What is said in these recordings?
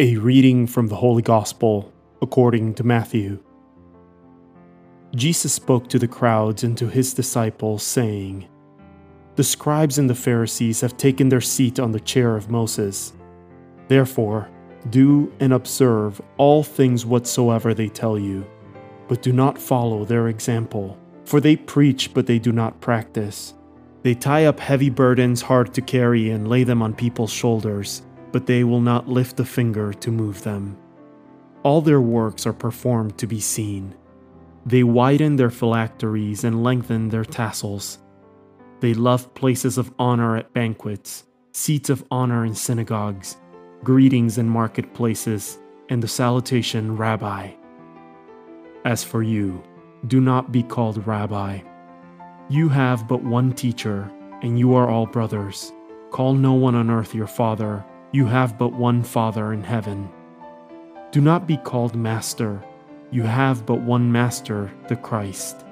A reading from the Holy Gospel according to Matthew. Jesus spoke to the crowds and to his disciples, saying, The scribes and the Pharisees have taken their seat on the chair of Moses. Therefore, do and observe all things whatsoever they tell you, but do not follow their example, for they preach, but they do not practice. They tie up heavy burdens hard to carry and lay them on people's shoulders but they will not lift a finger to move them. All their works are performed to be seen. They widen their phylacteries and lengthen their tassels. They love places of honor at banquets, seats of honor in synagogues, greetings in marketplaces, and the salutation, Rabbi. As for you, do not be called Rabbi. You have but one teacher, and you are all brothers. Call no one on earth your father you have but one Father in heaven. Do not be called Master. You have but one Master, the Christ.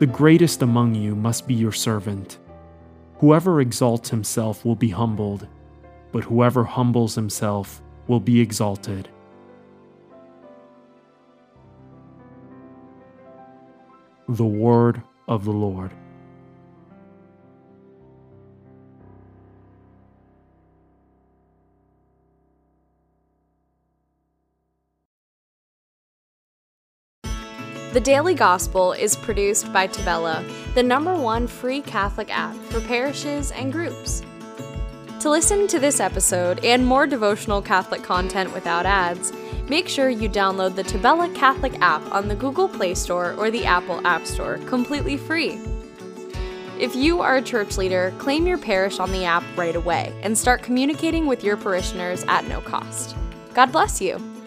The greatest among you must be your servant. Whoever exalts himself will be humbled, but whoever humbles himself will be exalted. The Word of the Lord. The Daily Gospel is produced by Tabella, the number one free Catholic app for parishes and groups. To listen to this episode and more devotional Catholic content without ads, make sure you download the Tabella Catholic app on the Google Play Store or the Apple App Store completely free. If you are a church leader, claim your parish on the app right away and start communicating with your parishioners at no cost. God bless you.